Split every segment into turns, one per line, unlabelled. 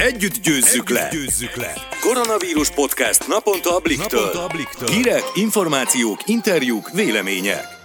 Együtt győzzük, Együtt le. győzzük le! Koronavírus podcast naponta a Bliktől. Naponta a Bliktől. Hírek, információk, interjúk, vélemények.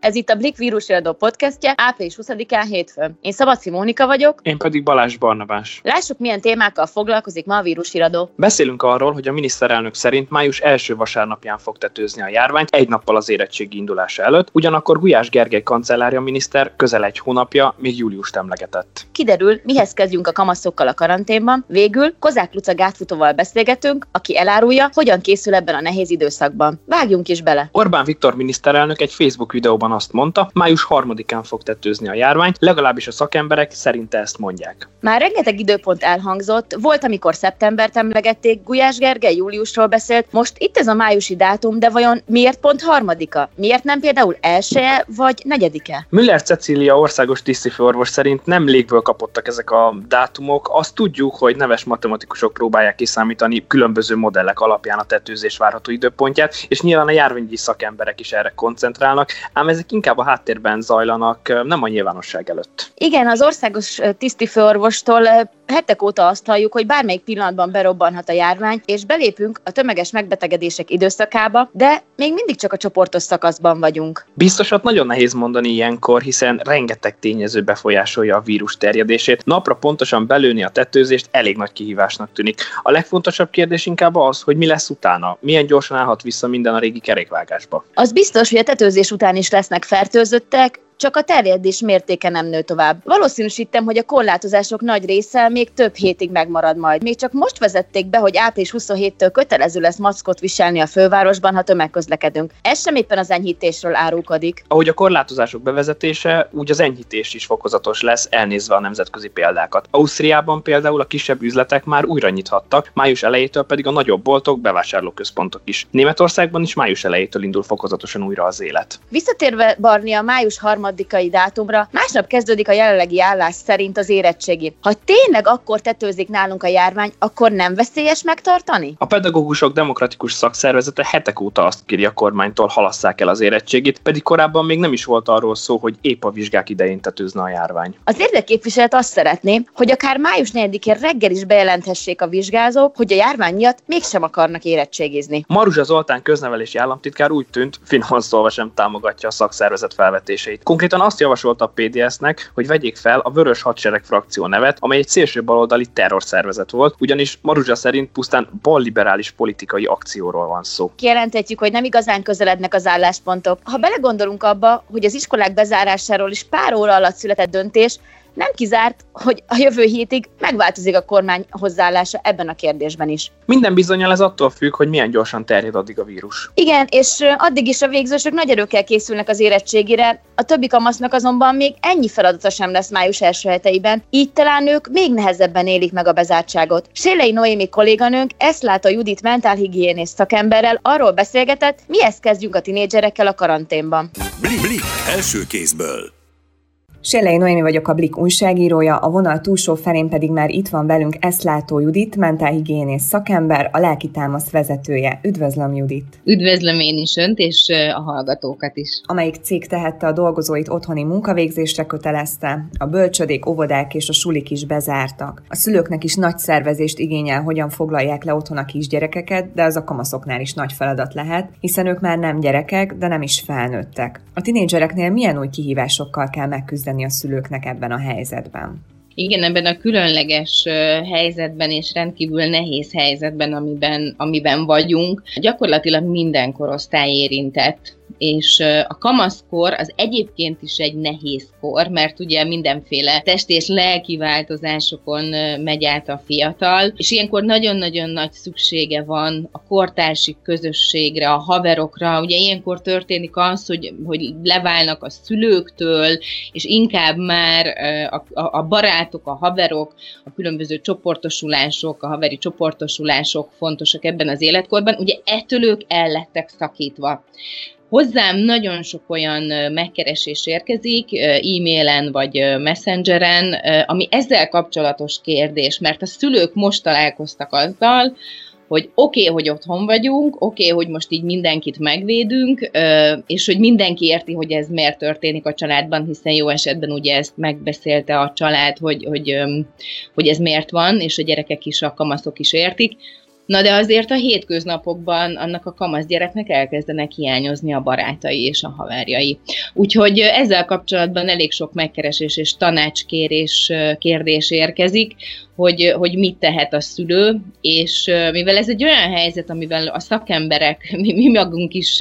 Ez itt a Blik vírusiradó podcastje, április 20-án hétfőn. Én Szabadszi Mónika vagyok.
Én pedig Balázs Barnabás.
Lássuk, milyen témákkal foglalkozik ma a vírusiradó.
Beszélünk arról, hogy a miniszterelnök szerint május első vasárnapján fog tetőzni a járvány, egy nappal az érettségi indulása előtt, ugyanakkor Gulyás Gergely kancellária miniszter közel egy hónapja még júliust emlegetett.
Kiderül, mihez kezdjünk a kamaszokkal a karanténban. Végül Kozák Luca gátfutóval beszélgetünk, aki elárulja, hogyan készül ebben a nehéz időszakban. Vágjunk is bele.
Orbán Viktor miniszterelnök egy Facebook videóban Korábban azt mondta, május harmadikán fog tetőzni a járvány, legalábbis a szakemberek szerinte ezt mondják.
Már rengeteg időpont elhangzott, volt, amikor szeptembert emlegették, Gulyás Gergely júliusról beszélt, most itt ez a májusi dátum, de vajon miért pont harmadika? Miért nem például elsője vagy negyedike?
Müller Cecília országos tisztifőorvos szerint nem légből kapottak ezek a dátumok. Azt tudjuk, hogy neves matematikusok próbálják kiszámítani különböző modellek alapján a tetőzés várható időpontját, és nyilván a járványi szakemberek is erre koncentrálnak, ám ezek inkább a háttérben zajlanak, nem a nyilvánosság előtt.
Igen, az országos tisztifőorvostól hetek óta azt halljuk, hogy bármelyik pillanatban berobbanhat a járvány, és belépünk a tömeges megbetegedések időszakába, de még mindig csak a csoportos szakaszban vagyunk.
Biztosat nagyon nehéz mondani ilyenkor, hiszen rengeteg tényező befolyásolja a vírus terjedését. Napra pontosan belőni a tetőzést elég nagy kihívásnak tűnik. A legfontosabb kérdés inkább az, hogy mi lesz utána, milyen gyorsan állhat vissza minden a régi kerékvágásba.
Az biztos, hogy a tetőzés után is lesznek fertőzöttek, csak a terjedés mértéke nem nő tovább. Valószínűsítem, hogy a korlátozások nagy része még több hétig megmarad majd. Még csak most vezették be, hogy április 27-től kötelező lesz maszkot viselni a fővárosban, ha tömegközlekedünk. Ez sem éppen az enyhítésről árulkodik.
Ahogy a korlátozások bevezetése, úgy az enyhítés is fokozatos lesz, elnézve a nemzetközi példákat. Ausztriában például a kisebb üzletek már újra nyithattak, május elejétől pedig a nagyobb boltok, bevásárlóközpontok is. Németországban is május elejétől indul fokozatosan újra az élet.
Visszatérve Barni a május harmadikai dátumra, másnap kezdődik a jelenlegi állás szerint az érettségi. Ha tényleg akkor tetőzik nálunk a járvány, akkor nem veszélyes megtartani?
A pedagógusok demokratikus szakszervezete hetek óta azt kéri a kormánytól halasszák el az érettségit, pedig korábban még nem is volt arról szó, hogy épp a vizsgák idején tetőzne a járvány.
Az érdekképviselet azt szeretné, hogy akár május 4-én reggel is bejelenthessék a vizsgázók, hogy a járvány miatt mégsem akarnak érettségizni.
Maruzsa Zoltán köznevelési államtitkár úgy tűnt, finoman szólva sem támogatja a szakszervezet felvetéseit. Konkrétan azt javasolta a PDS-nek, hogy vegyék fel a Vörös Hadsereg frakció nevet, amely egy szélső baloldali terrorszervezet volt, ugyanis Maruzsa szerint pusztán balliberális politikai akcióról van szó.
Kijelentetjük, hogy nem igazán közelednek az álláspontok. Ha belegondolunk abba, hogy az iskolák bezárásáról is pár óra alatt született döntés, nem kizárt, hogy a jövő hétig megváltozik a kormány hozzáállása ebben a kérdésben is.
Minden bizonyal ez attól függ, hogy milyen gyorsan terjed addig a vírus.
Igen, és addig is a végzősök nagy erőkkel készülnek az érettségére, a többi kamasznak azonban még ennyi feladata sem lesz május első heteiben, így talán ők még nehezebben élik meg a bezártságot. Sélei Noémi kolléganőnk ezt a Judit mentálhigiénész szakemberrel arról beszélgetett, mihez kezdjünk a tinédzserekkel a karanténban.
Blik, blik, első kézből.
Sélei Noémi vagyok a Blik újságírója, a vonal túlsó felén pedig már itt van velünk Eszlátó Judit, mentálhigiénész szakember, a lelki támasz vezetője. Üdvözlöm Judit!
Üdvözlöm én is Önt és a hallgatókat is.
Amelyik cég tehette a dolgozóit otthoni munkavégzésre kötelezte, a bölcsödék, óvodák és a sulik is bezártak. A szülőknek is nagy szervezést igényel, hogyan foglalják le otthon a kisgyerekeket, de az a kamaszoknál is nagy feladat lehet, hiszen ők már nem gyerekek, de nem is felnőttek. A tinédzsereknél milyen új kihívásokkal kell megküzdeni segíteni a szülőknek ebben a helyzetben?
Igen, ebben a különleges helyzetben és rendkívül nehéz helyzetben, amiben, amiben vagyunk, gyakorlatilag minden korosztály érintett és a kamaszkor az egyébként is egy nehéz kor, mert ugye mindenféle testi és lelki változásokon megy át a fiatal, és ilyenkor nagyon-nagyon nagy szüksége van a kortársi közösségre, a haverokra. Ugye ilyenkor történik az, hogy, hogy leválnak a szülőktől, és inkább már a, a, a barátok, a haverok, a különböző csoportosulások, a haveri csoportosulások fontosak ebben az életkorban. Ugye ettől ők el lettek szakítva. Hozzám nagyon sok olyan megkeresés érkezik, e-mailen vagy messengeren, ami ezzel kapcsolatos kérdés, mert a szülők most találkoztak azzal, hogy oké, okay, hogy otthon vagyunk, oké, okay, hogy most így mindenkit megvédünk, és hogy mindenki érti, hogy ez miért történik a családban, hiszen jó esetben ugye ezt megbeszélte a család, hogy, hogy, hogy ez miért van, és a gyerekek is, a kamaszok is értik, Na de azért a hétköznapokban annak a kamasz gyereknek elkezdenek hiányozni a barátai és a haverjai. Úgyhogy ezzel kapcsolatban elég sok megkeresés és tanácskérés kérdés érkezik, hogy, hogy mit tehet a szülő, és mivel ez egy olyan helyzet, amivel a szakemberek, mi, mi magunk is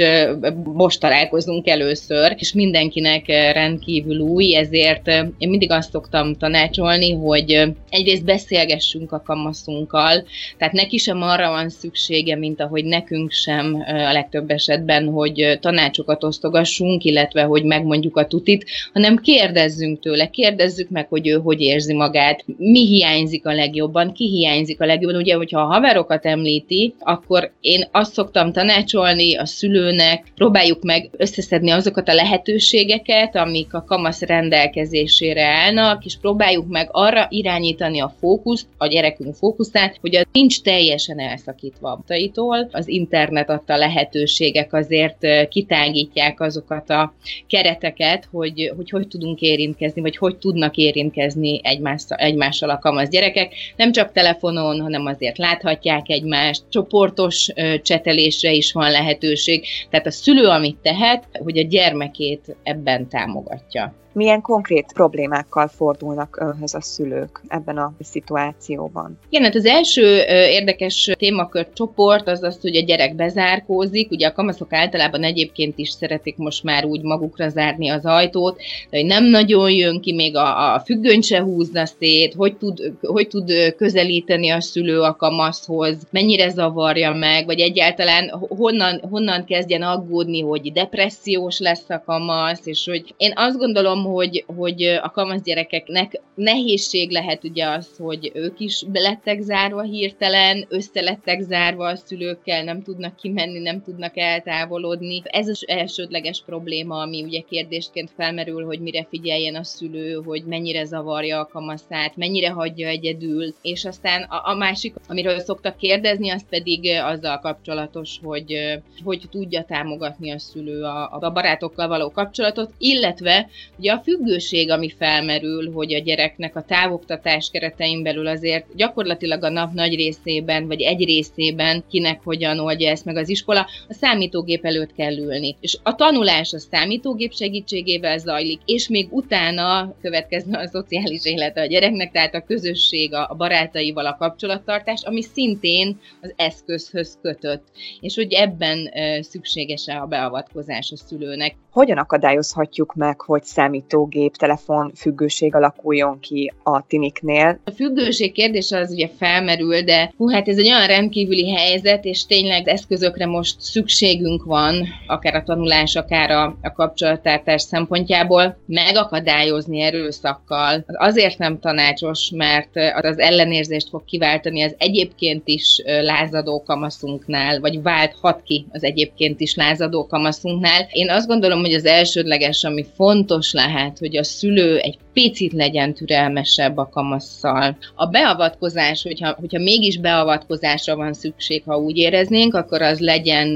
most találkozunk először, és mindenkinek rendkívül új, ezért én mindig azt szoktam tanácsolni, hogy egyrészt beszélgessünk a kamaszunkkal, tehát neki sem arra van szüksége, mint ahogy nekünk sem a legtöbb esetben, hogy tanácsokat osztogassunk, illetve hogy megmondjuk a tutit, hanem kérdezzünk tőle, kérdezzük meg, hogy ő hogy érzi magát, mi hiányzik a legjobban, ki hiányzik a legjobban. Ugye, hogyha a haverokat említi, akkor én azt szoktam tanácsolni a szülőnek, próbáljuk meg összeszedni azokat a lehetőségeket, amik a kamasz rendelkezésére állnak, és próbáljuk meg arra irányítani a fókuszt, a gyerekünk fókuszát, hogy az nincs teljesen elszakítva abtaitól. Az internet adta lehetőségek azért kitágítják azokat a kereteket, hogy hogy, hogy tudunk érintkezni, vagy hogy tudnak érintkezni egymással, egymással a kamasz gyerekek nem csak telefonon, hanem azért láthatják egymást, csoportos csetelésre is van lehetőség. Tehát a szülő, amit tehet, hogy a gyermekét ebben támogatja
milyen konkrét problémákkal fordulnak önhöz a szülők ebben a szituációban?
Igen, hát az első érdekes témakör csoport az az, hogy a gyerek bezárkózik. Ugye a kamaszok általában egyébként is szeretik most már úgy magukra zárni az ajtót, de hogy nem nagyon jön ki, még a, a függöny se húzna szét, hogy tud, hogy tud közelíteni a szülő a kamaszhoz, mennyire zavarja meg, vagy egyáltalán honnan, honnan kezdjen aggódni, hogy depressziós lesz a kamasz, és hogy én azt gondolom, hogy, hogy a kamasz gyerekeknek nehézség lehet ugye az, hogy ők is lettek zárva hirtelen, összelettek zárva a szülőkkel, nem tudnak kimenni, nem tudnak eltávolodni. Ez az elsődleges probléma, ami ugye kérdésként felmerül, hogy mire figyeljen a szülő, hogy mennyire zavarja a kamaszát, mennyire hagyja egyedül, és aztán a, a másik, amiről szoktak kérdezni, az pedig azzal kapcsolatos, hogy hogy tudja támogatni a szülő a, a barátokkal való kapcsolatot, illetve ugye a függőség, ami felmerül, hogy a gyereknek a távoktatás keretein belül azért gyakorlatilag a nap nagy részében, vagy egy részében kinek hogyan oldja ezt meg az iskola, a számítógép előtt kell ülni. És a tanulás a számítógép segítségével zajlik, és még utána következne a szociális élete a gyereknek, tehát a közösség, a barátaival a kapcsolattartás, ami szintén az eszközhöz kötött. És hogy ebben szükséges a beavatkozás a szülőnek.
Hogyan akadályozhatjuk meg, hogy számít számítógép, telefon függőség alakuljon ki a tiniknél.
A függőség kérdése az ugye felmerül, de hú, hát ez egy olyan rendkívüli helyzet, és tényleg eszközökre most szükségünk van, akár a tanulás, akár a, a kapcsolattartás szempontjából, megakadályozni erőszakkal. Az azért nem tanácsos, mert az ellenérzést fog kiváltani az egyébként is lázadó kamaszunknál, vagy válthat ki az egyébként is lázadó kamaszunknál. Én azt gondolom, hogy az elsődleges, ami fontos lehet, lehet, hogy a szülő egy picit legyen türelmesebb a kamasszal. A beavatkozás, hogyha, hogyha mégis beavatkozásra van szükség, ha úgy éreznénk, akkor az legyen,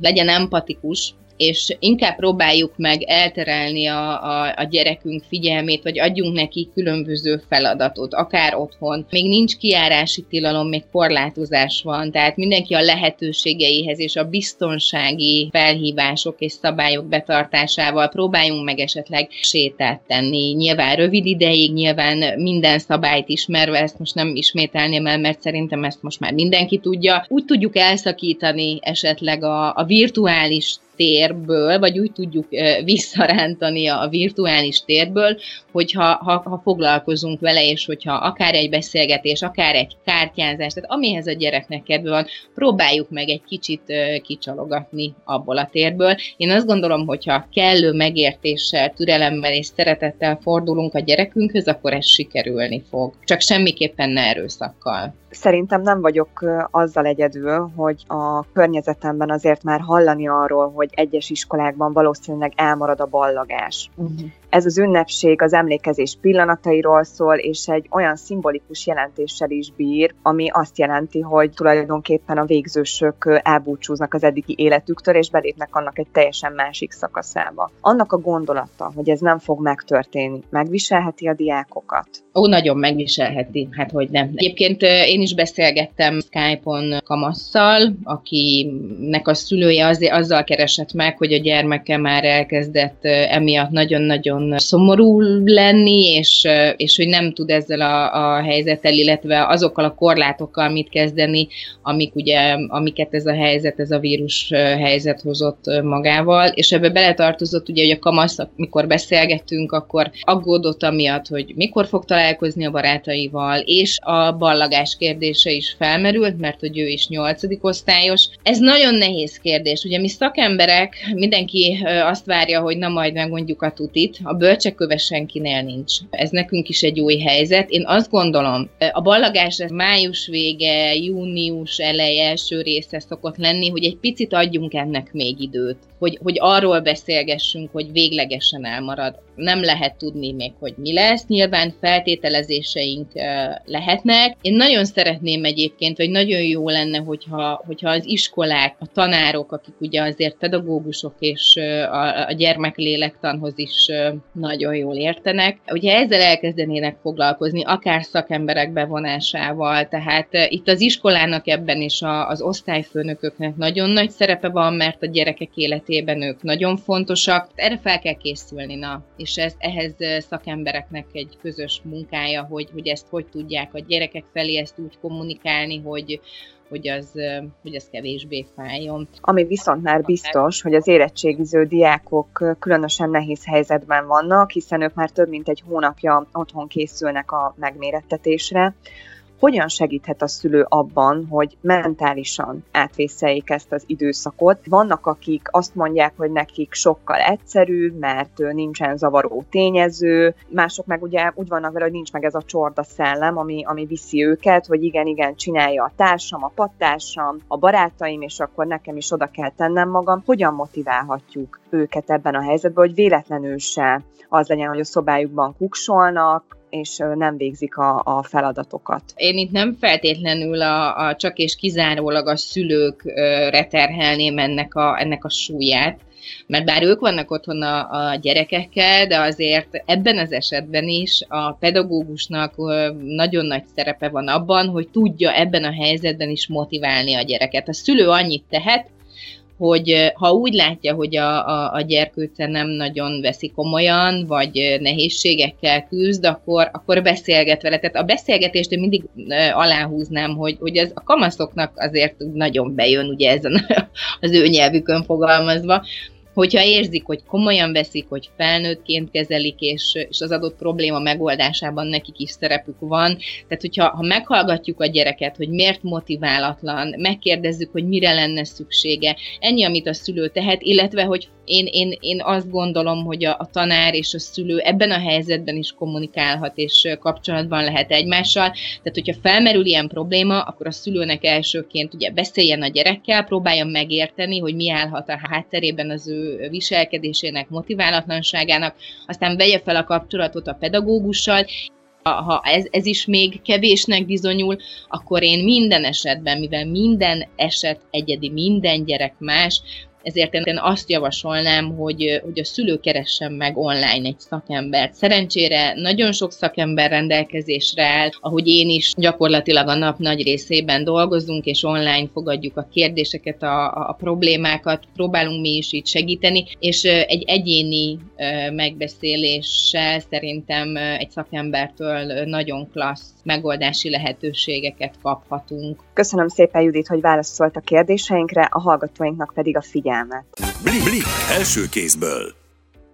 legyen empatikus, és inkább próbáljuk meg elterelni a, a, a gyerekünk figyelmét, vagy adjunk neki különböző feladatot, akár otthon. Még nincs kiárási tilalom, még korlátozás van, tehát mindenki a lehetőségeihez és a biztonsági felhívások és szabályok betartásával próbáljunk meg esetleg sétát tenni. Nyilván rövid ideig, nyilván minden szabályt ismerve, ezt most nem ismételném el, mert szerintem ezt most már mindenki tudja. Úgy tudjuk elszakítani esetleg a, a virtuális térből, vagy úgy tudjuk visszarántani a virtuális térből, hogyha ha, ha foglalkozunk vele, és hogyha akár egy beszélgetés, akár egy kártyázás, tehát amihez a gyereknek kedve van, próbáljuk meg egy kicsit kicsalogatni abból a térből. Én azt gondolom, hogyha kellő megértéssel, türelemmel és szeretettel fordulunk a gyerekünkhöz, akkor ez sikerülni fog. Csak semmiképpen ne erőszakkal.
Szerintem nem vagyok azzal egyedül, hogy a környezetemben azért már hallani arról, hogy egyes iskolákban valószínűleg elmarad a ballagás. Uh-huh. Ez az ünnepség az emlékezés pillanatairól szól, és egy olyan szimbolikus jelentéssel is bír, ami azt jelenti, hogy tulajdonképpen a végzősök elbúcsúznak az eddigi életüktől, és belépnek annak egy teljesen másik szakaszába. Annak a gondolata, hogy ez nem fog megtörténni, megviselheti a diákokat?
Ó, nagyon megviselheti, hát hogy nem. Egyébként én is beszélgettem Skype-on Kamasszal, akinek a szülője az, azzal keresett meg, hogy a gyermeke már elkezdett emiatt nagyon-nagyon szomorú lenni, és, és hogy nem tud ezzel a, a helyzettel, illetve azokkal a korlátokkal mit kezdeni, amik ugye, amiket ez a helyzet, ez a vírus helyzet hozott magával, és ebbe beletartozott ugye, hogy a kamasz, mikor beszélgettünk, akkor aggódott amiatt, hogy mikor fog találkozni a barátaival, és a ballagás kérdése is felmerült, mert hogy ő is nyolcadik osztályos. Ez nagyon nehéz kérdés. Ugye mi szakemberek, mindenki azt várja, hogy na majd megmondjuk a tutit, a bölcseköve senkinél nincs. Ez nekünk is egy új helyzet. Én azt gondolom, a ballagás május vége, június eleje, első része szokott lenni, hogy egy picit adjunk ennek még időt, hogy, hogy arról beszélgessünk, hogy véglegesen elmarad. Nem lehet tudni még, hogy mi lesz. Nyilván feltételezéseink lehetnek. Én nagyon szeretném egyébként, hogy nagyon jó lenne, hogyha, hogyha az iskolák, a tanárok, akik ugye azért pedagógusok és a, a gyermeklélektanhoz is nagyon jól értenek, ugye ezzel elkezdenének foglalkozni, akár szakemberek bevonásával, tehát itt az iskolának ebben is a, az osztályfőnököknek nagyon nagy szerepe van, mert a gyerekek életében ők nagyon fontosak. Erre fel kell készülni, na, és ez, ehhez szakembereknek egy közös munkája, hogy, hogy ezt hogy tudják a gyerekek felé ezt úgy kommunikálni, hogy, hogy az, hogy az kevésbé fájjon.
Ami viszont már biztos, hogy az érettségiző diákok különösen nehéz helyzetben vannak, hiszen ők már több mint egy hónapja otthon készülnek a megmérettetésre, hogyan segíthet a szülő abban, hogy mentálisan átvészeljék ezt az időszakot. Vannak, akik azt mondják, hogy nekik sokkal egyszerűbb, mert nincsen zavaró tényező, mások meg ugye úgy vannak vele, hogy nincs meg ez a csorda szellem, ami, ami viszi őket, hogy igen, igen, csinálja a társam, a pattársam, a barátaim, és akkor nekem is oda kell tennem magam. Hogyan motiválhatjuk őket ebben a helyzetben, hogy véletlenül se az legyen, hogy a szobájukban kuksolnak, és nem végzik a, a feladatokat.
Én itt nem feltétlenül a, a csak és kizárólag a szülőkre terhelném ennek a, ennek a súlyát, mert bár ők vannak otthon a, a gyerekekkel, de azért ebben az esetben is a pedagógusnak nagyon nagy szerepe van abban, hogy tudja ebben a helyzetben is motiválni a gyereket. A szülő annyit tehet, hogy ha úgy látja, hogy a, a, a gyerkőce nem nagyon veszi komolyan, vagy nehézségekkel küzd, akkor, akkor beszélget vele. Tehát a beszélgetést én mindig aláhúznám, hogy, hogy ez a kamaszoknak azért nagyon bejön, ugye ezen az ő nyelvükön fogalmazva, hogyha érzik, hogy komolyan veszik, hogy felnőttként kezelik, és, és az adott probléma megoldásában nekik is szerepük van. Tehát, hogyha ha meghallgatjuk a gyereket, hogy miért motiválatlan, megkérdezzük, hogy mire lenne szüksége, ennyi, amit a szülő tehet, illetve, hogy én, én, én azt gondolom, hogy a, a tanár és a szülő ebben a helyzetben is kommunikálhat, és kapcsolatban lehet egymással. Tehát, hogyha felmerül ilyen probléma, akkor a szülőnek elsőként ugye beszéljen a gyerekkel, próbálja megérteni, hogy mi állhat a hátterében az ő viselkedésének, motiválatlanságának, aztán vegye fel a kapcsolatot a pedagógussal, ha ez, ez is még kevésnek bizonyul, akkor én minden esetben, mivel minden eset egyedi, minden gyerek más, ezért én azt javasolnám, hogy, hogy a szülő keressen meg online egy szakembert. Szerencsére nagyon sok szakember rendelkezésre áll, ahogy én is gyakorlatilag a nap nagy részében dolgozunk, és online fogadjuk a kérdéseket, a, a problémákat, próbálunk mi is itt segíteni, és egy egyéni megbeszéléssel szerintem egy szakembertől nagyon klassz megoldási lehetőségeket kaphatunk.
Köszönöm szépen, Judit, hogy válaszolt a kérdéseinkre, a hallgatóinknak pedig a figyelmet.
Blik, blik, első kézből.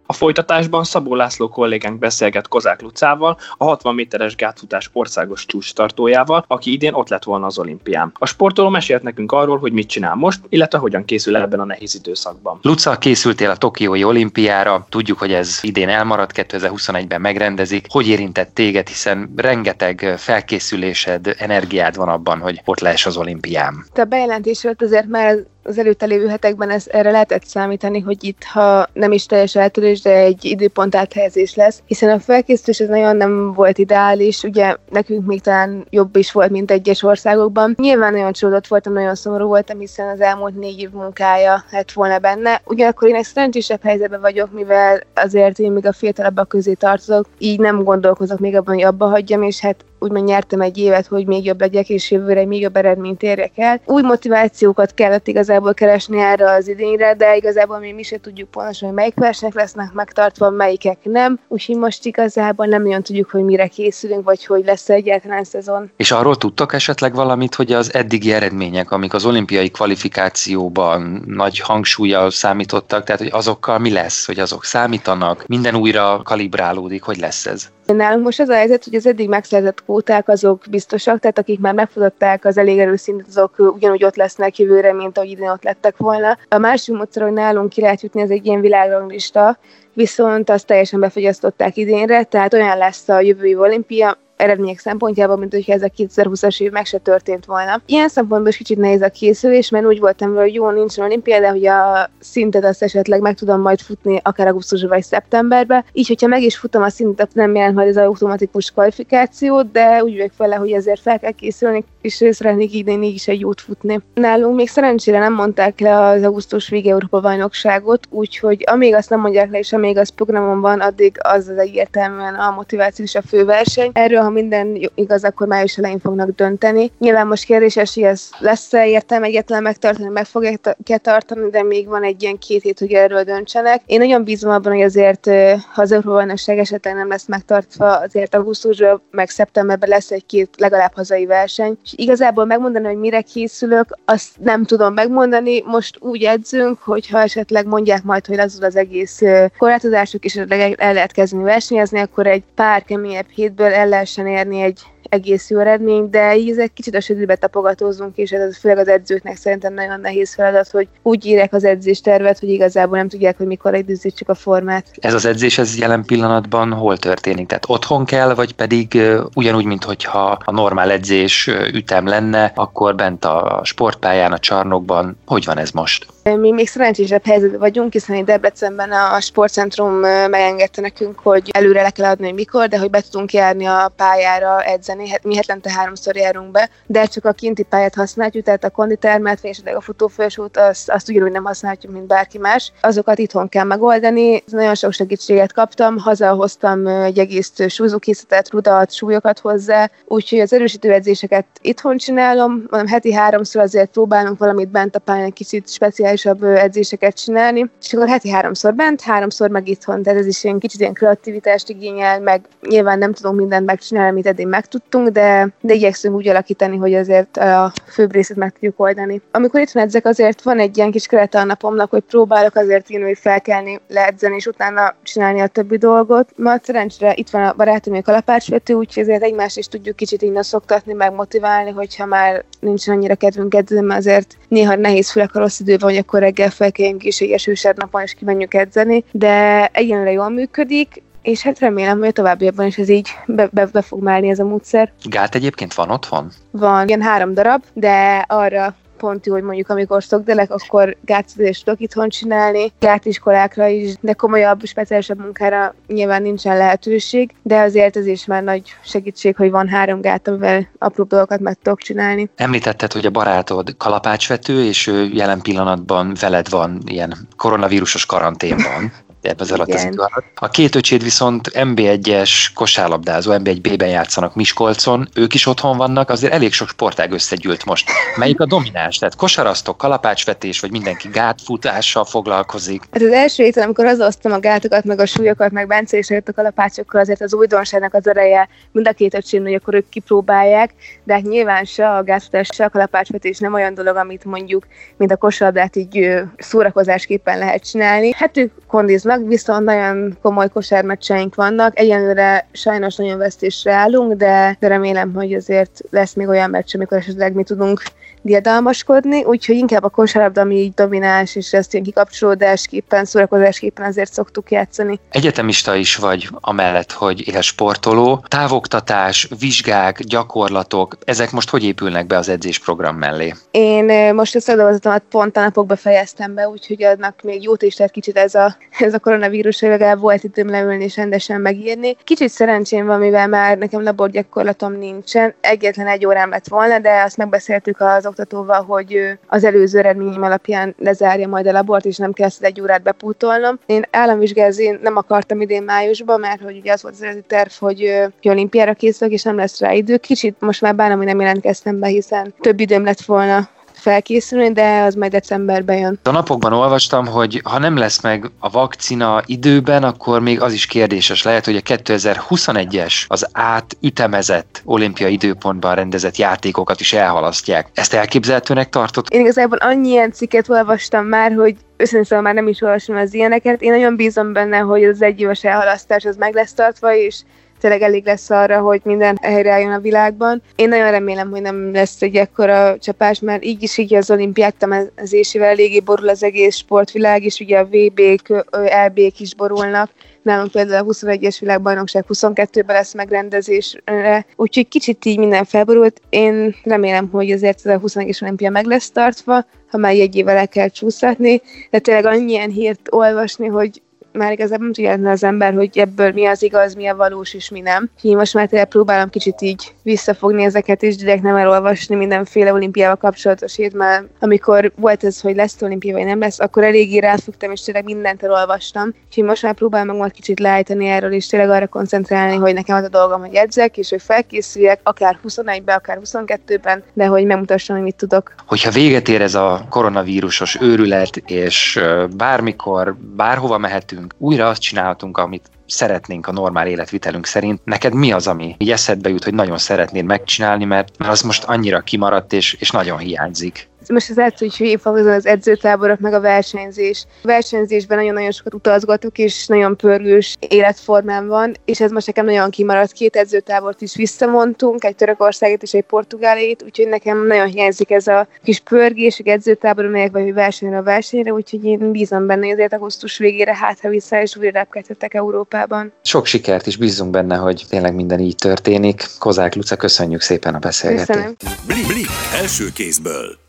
A folytatásban Szabó László kollégánk beszélget Kozák Lucával, a 60 méteres gátfutás országos csúcs tartójával, aki idén ott lett volna az olimpián. A sportoló mesélt nekünk arról, hogy mit csinál most, illetve hogyan készül ebben a nehéz időszakban.
Luca, készültél a Tokiói olimpiára, tudjuk, hogy ez idén elmaradt, 2021-ben megrendezik. Hogy érintett téged, hiszen rengeteg felkészülésed, energiád van abban, hogy ott lehess az olimpián?
A bejelentés volt azért már az előtte lévő hetekben ez, erre lehetett számítani, hogy itt, ha nem is teljes eltörés, de egy időpont áthelyezés lesz, hiszen a felkészülés ez nagyon nem volt ideális, ugye nekünk még talán jobb is volt, mint egyes országokban. Nyilván nagyon csodott voltam, nagyon szomorú voltam, hiszen az elmúlt négy év munkája lett volna benne. Ugyanakkor én egy szerencsésebb helyzetben vagyok, mivel azért én még a fiatalabbak közé tartozok, így nem gondolkozok még abban, hogy abba hagyjam, és hát úgymond nyertem egy évet, hogy még jobb legyek, és jövőre még jobb eredményt érjek el. Új motivációkat kellett igazából keresni erre az idényre, de igazából mi, mi se tudjuk pontosan, hogy melyik versenyek lesznek megtartva, melyikek nem. Úgyhogy most igazából nem nagyon tudjuk, hogy mire készülünk, vagy hogy lesz egyáltalán szezon.
És arról tudtok esetleg valamit, hogy az eddigi eredmények, amik az olimpiai kvalifikációban nagy hangsúlyjal számítottak, tehát hogy azokkal mi lesz, hogy azok számítanak, minden újra kalibrálódik, hogy lesz ez?
Nálunk most az a helyzet, hogy az eddig megszerzett kvóták azok biztosak, tehát akik már megfutották az elég erős szintet, azok ugyanúgy ott lesznek jövőre, mint ahogy idén ott lettek volna. A másik módszer, hogy nálunk ki lehet jutni, ez egy ilyen világranglista, viszont azt teljesen befogyasztották idénre, tehát olyan lesz a jövői olimpia, eredmények szempontjából, mint hogyha ez a 2020-as év meg se történt volna. Ilyen szempontból is kicsit nehéz a készülés, mert úgy voltam hogy jó, nincsen olimpia, de hogy a szintet azt esetleg meg tudom majd futni akár augusztusban vagy szeptemberben. Így, hogyha meg is futom a szintet, nem jelent majd az automatikus kvalifikáció, de úgy vagyok vele, hogy ezért fel kell készülni, és szeretnék idén is egy jót futni. Nálunk még szerencsére nem mondták le az augusztus vége Európa bajnokságot, úgyhogy amíg azt nem mondják le, és amíg az programon van, addig az az egyértelműen a motiváció és a főverseny. Erről ha minden igaz, akkor május elején fognak dönteni. Nyilván most kérdéses, hogy ez lesz-e értelme egyetlen megtartani, meg fogják tartani, de még van egy ilyen két hét, hogy erről döntsenek. Én nagyon bízom abban, hogy azért, ha az Európa-bajnokság esetleg nem lesz megtartva, azért augusztusban, meg szeptemberben lesz egy-két legalább hazai verseny. És igazából megmondani, hogy mire készülök, azt nem tudom megmondani. Most úgy edzünk, hogy ha esetleg mondják majd, hogy lazul az egész korlátozások, és el lehet kezdeni versenyezni, akkor egy pár keményebb hétből el lehet lehessen érni egy egész jó eredmény, de így egy kicsit a sötétbe tapogatózunk, és ez főleg az edzőknek szerintem nagyon nehéz feladat, hogy úgy írják az edzéstervet, hogy igazából nem tudják, hogy mikor időzítsük a formát.
Ez az edzés ez jelen pillanatban hol történik? Tehát otthon kell, vagy pedig ugyanúgy, mint hogyha a normál edzés ütem lenne, akkor bent a sportpályán, a csarnokban, hogy van ez most?
Mi még szerencsésebb helyzetben vagyunk, hiszen itt Debrecenben a sportcentrum megengedte nekünk, hogy előre le kell adni, hogy mikor, de hogy be tudunk járni a pályára edzeni. Hát mi hetente háromszor járunk be, de csak a kinti pályát használjuk, tehát a konditermet, és a futófősút, azt, azt ugyanúgy nem használjuk, mint bárki más. Azokat itthon kell megoldani. Nagyon sok segítséget kaptam, hazahoztam egy egész súlyzókészletet, rudat, súlyokat hozzá, úgyhogy az erősítő edzéseket itthon csinálom, mondom, heti háromszor azért próbálunk valamit bent a pályán kicsit speciális speciálisabb edzéseket csinálni, és akkor heti háromszor bent, háromszor meg itthon, tehát ez is ilyen kicsit ilyen kreativitást igényel, meg nyilván nem tudunk mindent megcsinálni, amit eddig megtudtunk, de, de igyekszünk úgy alakítani, hogy azért a főbb részét meg tudjuk oldani. Amikor itt edzek, azért van egy ilyen kis kerete a napomnak, hogy próbálok azért én, hogy felkelni, leedzeni, és utána csinálni a többi dolgot. Ma szerencsére itt van a barátom, a kalapácsvető, úgyhogy ezért egymást is tudjuk kicsit innen szoktatni, meg motiválni, hogyha már nincs annyira kedvünk edzeni, mert azért néha nehéz, főleg a rossz idő van, hogy akkor reggel felkeljünk is egy esősebb napon, és kimenjünk edzeni, de egyenlőre jól működik, és hát remélem, hogy a továbbiakban is ez így be, be, be fog málni ez a módszer.
Gát egyébként van otthon?
Van, ilyen három darab, de arra pont jó, hogy mondjuk amikor szokdelek, akkor gátszedést tudok itthon csinálni, gátiskolákra is, de komolyabb, speciálisabb munkára nyilván nincsen lehetőség, de azért ez is már nagy segítség, hogy van három gát, amivel apró dolgokat meg tudok csinálni.
Említetted, hogy a barátod kalapácsvető, és ő jelen pillanatban veled van ilyen koronavírusos karanténban az alatt az idő alatt. A két öcséd viszont MB1-es kosárlabdázó, MB1B-ben játszanak Miskolcon, ők is otthon vannak, azért elég sok sportág összegyűlt most. Melyik a domináns? Tehát kosarasztok, kalapácsvetés, vagy mindenki gátfutással foglalkozik?
Hát az első héten, amikor azoztam a gátokat, meg a súlyokat, meg Bence is a kalapácsokkal, azért az újdonságnak az ereje mind a két öcsém, hogy akkor ők kipróbálják, de hát nyilván se a gátfutás, se a kalapácsvetés nem olyan dolog, amit mondjuk, mint a kosarlabdát így szórakozásképpen lehet csinálni. Hát ők kondiznak, vannak, viszont nagyon komoly kosármeccseink vannak. Egyenlőre sajnos nagyon vesztésre állunk, de remélem, hogy azért lesz még olyan meccs, amikor esetleg mi tudunk diadalmaskodni, úgyhogy inkább a kosárlabda, ami így domináns, és ezt ilyen kikapcsolódásképpen, szórakozásképpen azért szoktuk játszani.
Egyetemista is vagy amellett, hogy éles sportoló. Távoktatás, vizsgák, gyakorlatok, ezek most hogy épülnek be az edzésprogram mellé?
Én most a szakdolgozatomat pont a napokban fejeztem be, úgyhogy adnak még jót is tehát kicsit ez a, ez a koronavírus, hogy legalább volt időm leülni és rendesen megírni. Kicsit szerencsém van, mivel már nekem laborgyakorlatom nincsen, egyetlen egy órám lett volna, de azt megbeszéltük az oktatóval, hogy az előző eredményem alapján lezárja majd a labort, és nem kell ezt egy órát bepútolnom. Én államvizsgázni nem akartam idén májusban, mert hogy ugye az volt az eredeti terv, hogy, hogy olimpiára készülök, és nem lesz rá idő. Kicsit most már bánom, hogy nem jelentkeztem be, hiszen több időm lett volna felkészülni, de az majd decemberben jön.
A napokban olvastam, hogy ha nem lesz meg a vakcina időben, akkor még az is kérdéses lehet, hogy a 2021-es az átütemezett olimpia időpontban rendezett játékokat is elhalasztják. Ezt elképzelhetőnek tartott?
Én igazából annyi ilyen cikket olvastam már, hogy őszintén szóval már nem is olvasom az ilyeneket. Én nagyon bízom benne, hogy az egyéves elhalasztás az meg lesz tartva, és tényleg elég lesz arra, hogy minden helyreálljon a világban. Én nagyon remélem, hogy nem lesz egy ekkora csapás, mert így is így az olimpiák temezésével eléggé borul az egész sportvilág, és ugye a VB-k, LB-k is borulnak. Nálunk például a 21-es világbajnokság 22-ben lesz megrendezésre, úgyhogy kicsit így minden felborult. Én remélem, hogy azért a 21-es olimpia meg lesz tartva, ha már egy évvel el kell csúszatni, de tényleg annyian hírt olvasni, hogy már igazából nem tudja az ember, hogy ebből mi az igaz, mi a valós és mi nem. Úgyhogy most már tényleg próbálom kicsit így visszafogni ezeket, és direkt nem elolvasni mindenféle olimpiával kapcsolatos hírt, mert amikor volt ez, hogy lesz olimpia vagy nem lesz, akkor eléggé ráfogtam, és tényleg mindent elolvastam. Úgyhogy most már próbálom majd kicsit leállítani erről, és tényleg arra koncentrálni, hogy nekem az a dolgom, hogy edzek, és hogy felkészüljek, akár 21-ben, akár 22-ben, de hogy megmutassam, hogy mit tudok.
Hogyha véget ér ez a koronavírusos őrület, és bármikor, bárhova mehetünk, újra azt csinálhatunk, amit szeretnénk a normál életvitelünk szerint. Neked mi az, ami így eszedbe jut, hogy nagyon szeretnéd megcsinálni, mert az most annyira kimaradt és, és nagyon hiányzik?
Most az edző is végigfogozom az edzőtáborok, meg a versenyzés. A versenyzésben nagyon-nagyon sokat utazgatok, és nagyon pörgős életformám van, és ez most nekem nagyon kimaradt. Két edzőtábort is visszamondtunk, egy Törökországét és egy Portugálét, úgyhogy nekem nagyon hiányzik ez a kis pörgés, egy edzőtábor, melyek vagy versenyre a versenyre, úgyhogy én bízom benne, hogy azért augusztus végére hát, ha vissza és újra repkedhetek Európában.
Sok sikert is bízunk benne, hogy tényleg minden így történik. Kozák Luca, köszönjük szépen a beszélgetést. Köszönöm. Blik, blik,
első kézből.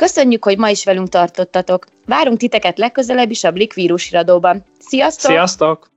Köszönjük, hogy ma is velünk tartottatok. Várunk titeket legközelebb is a Blik vírusiradóban. Sziasztok!
Sziasztok!